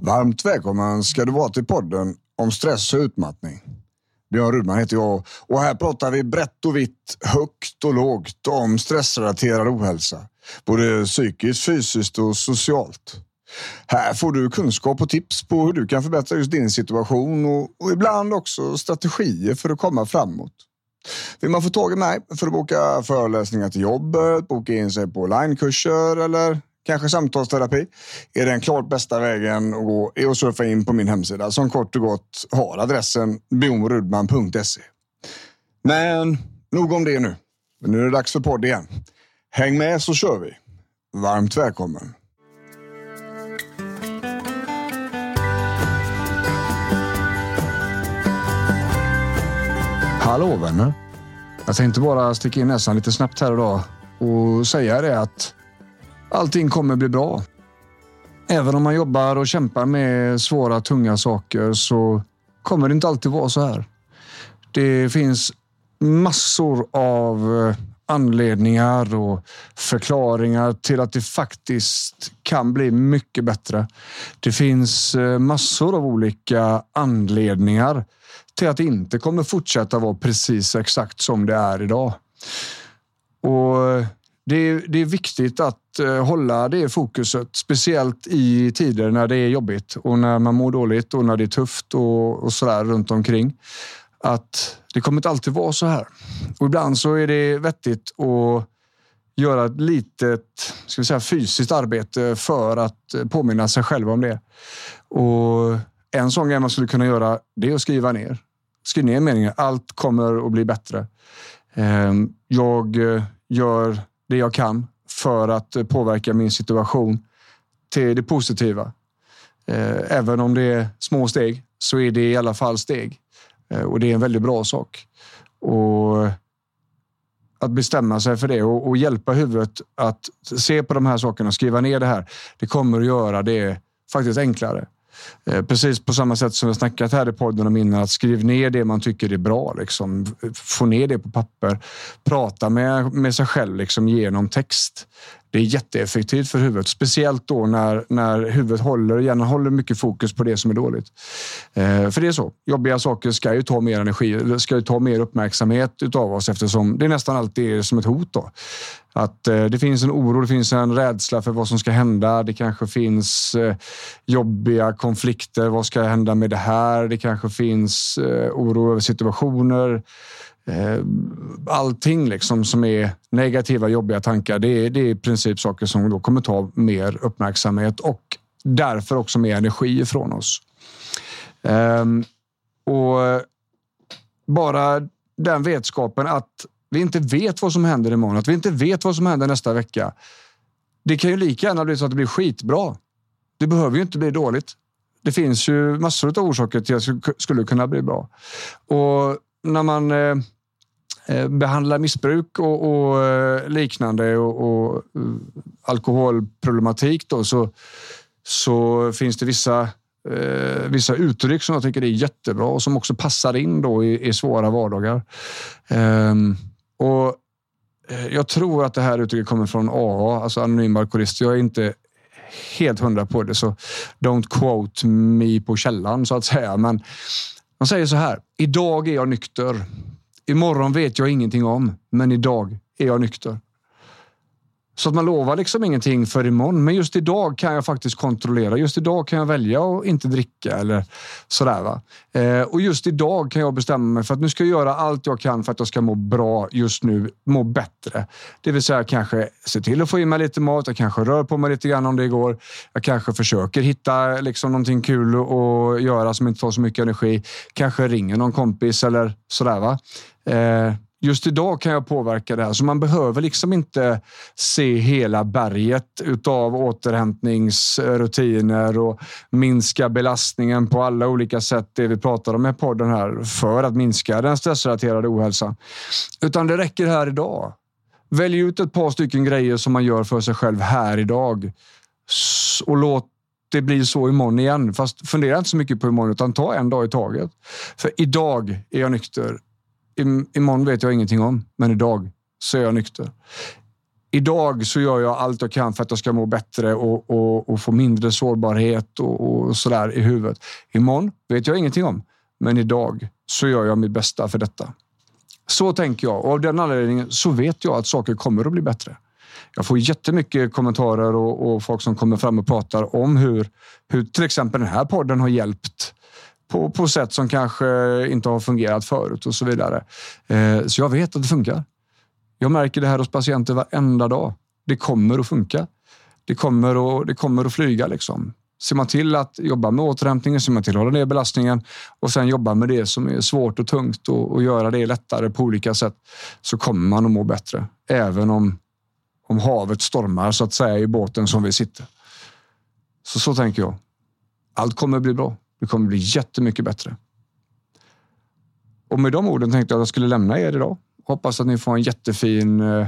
Varmt välkommen ska du vara till podden om stress och utmattning. Björn Rudman heter jag och här pratar vi brett och vitt, högt och lågt om stressrelaterad ohälsa. Både psykiskt, fysiskt och socialt. Här får du kunskap och tips på hur du kan förbättra just din situation och, och ibland också strategier för att komma framåt. Vill man få tag i mig för att boka föreläsningar till jobbet, boka in sig på onlinekurser eller kanske samtalsterapi är den klart bästa vägen att gå är att surfa in på min hemsida som kort och gott har adressen bjornrudman.se. Men nog om det nu. Nu är det dags för podd igen. Häng med så kör vi. Varmt välkommen. Hallå vänner. Jag tänkte bara sticka in näsan lite snabbt här idag och säga det att allting kommer bli bra. Även om man jobbar och kämpar med svåra, tunga saker så kommer det inte alltid vara så här. Det finns massor av eh, anledningar och förklaringar till att det faktiskt kan bli mycket bättre. Det finns eh, massor av olika anledningar till att det inte kommer fortsätta vara precis exakt som det är idag. Och eh, det är, det är viktigt att eh, hålla det fokuset, speciellt i tider när det är jobbigt och när man mår dåligt och när det är tufft och, och så där runt omkring. Att det kommer inte alltid vara så här. Och ibland så är det vettigt att göra ett litet ska vi säga, fysiskt arbete för att eh, påminna sig själv om det. Och en sån grej man skulle kunna göra det är att skriva ner. Skriv ner meningen. Allt kommer att bli bättre. Ehm, jag eh, gör det jag kan för att eh, påverka min situation till det positiva. Eh, även om det är små steg så är det i alla fall steg eh, och det är en väldigt bra sak. Och att bestämma sig för det och, och hjälpa huvudet att se på de här sakerna, skriva ner det här. Det kommer att göra det faktiskt enklare. Eh, precis på samma sätt som vi snackat här i podden om innan, att skriv ner det man tycker är bra. Liksom. Få ner det på papper. Prata med, med sig själv liksom, genom text. Det är jätteeffektivt för huvudet, speciellt då när, när huvudet håller, hjärnan håller mycket fokus på det som är dåligt. Eh, för det är så. Jobbiga saker ska ju ta mer energi, ska ju ta mer uppmärksamhet utav oss eftersom det nästan alltid är som ett hot. Då. Att eh, det finns en oro, det finns en rädsla för vad som ska hända. Det kanske finns eh, jobbiga konflikter. Vad ska hända med det här? Det kanske finns eh, oro över situationer. Eh, allting liksom som är negativa, jobbiga tankar. Det är, det är i princip saker som då kommer ta mer uppmärksamhet och därför också mer energi ifrån oss. Ehm, och bara den vetskapen att vi inte vet vad som händer imorgon, att vi inte vet vad som händer nästa vecka. Det kan ju lika gärna bli så att det blir skitbra. Det behöver ju inte bli dåligt. Det finns ju massor av orsaker till att det skulle kunna bli bra. Och när man eh, Eh, behandlar missbruk och, och eh, liknande och, och eh, alkoholproblematik då, så, så finns det vissa eh, vissa uttryck som jag tycker är jättebra och som också passar in då i, i svåra vardagar. Ehm, eh, och jag tror att det här uttrycket kommer från AA, alltså anonym alkoholist. Jag är inte helt hundra på det, så don't quote me på källan så att säga. Men man säger så här. Idag är jag nykter. Imorgon vet jag ingenting om, men idag är jag nykter. Så att man lovar liksom ingenting för imorgon. Men just idag kan jag faktiskt kontrollera. Just idag kan jag välja att inte dricka eller sådär. Va? Eh, och just idag kan jag bestämma mig för att nu ska jag göra allt jag kan för att jag ska må bra just nu, må bättre. Det vill säga kanske se till att få i mig lite mat. Jag kanske rör på mig lite grann om det går. Jag kanske försöker hitta liksom någonting kul att göra som inte tar så mycket energi. Kanske ringer någon kompis eller sådär. Va? Eh, Just idag kan jag påverka det här, så man behöver liksom inte se hela berget utav återhämtningsrutiner och minska belastningen på alla olika sätt. Det vi pratar om i podden här för att minska den stressrelaterade ohälsan. Utan det räcker här idag. Välj ut ett par stycken grejer som man gör för sig själv här idag och låt det bli så imorgon igen. Fast fundera inte så mycket på imorgon utan ta en dag i taget. För idag är jag nykter imorgon vet jag ingenting om, men idag så är jag nykter. Idag så gör jag allt jag kan för att jag ska må bättre och, och, och få mindre sårbarhet och, och sådär i huvudet. Imorgon vet jag ingenting om, men idag så gör jag mitt bästa för detta. Så tänker jag och av den anledningen så vet jag att saker kommer att bli bättre. Jag får jättemycket kommentarer och, och folk som kommer fram och pratar om hur, hur till exempel den här podden har hjälpt på, på sätt som kanske inte har fungerat förut och så vidare. Eh, så jag vet att det funkar. Jag märker det här hos patienter varenda dag. Det kommer att funka. Det kommer att, det kommer att flyga. Liksom. Ser man till att jobba med återhämtningen, ser man till att hålla ner belastningen och sen jobba med det som är svårt och tungt och, och göra det lättare på olika sätt så kommer man att må bättre. Även om, om havet stormar så att säga i båten som vi sitter. Så så tänker jag. Allt kommer att bli bra. Det kommer bli jättemycket bättre. Och med de orden tänkte jag att jag skulle lämna er idag. Hoppas att ni får en jättefin eh,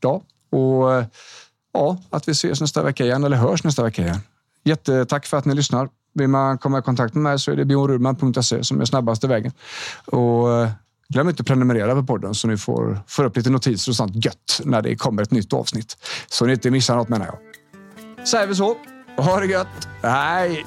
dag och eh, ja, att vi ses nästa vecka igen eller hörs nästa vecka igen. Jättetack för att ni lyssnar. Vill man komma i kontakt med mig så är det bjornrudman.se som är snabbaste vägen. Och eh, glöm inte att prenumerera på podden så ni får, får upp lite notiser och sånt gött när det kommer ett nytt avsnitt. Så ni inte missar något menar jag. Säger vi så. Ha det gött. Hej!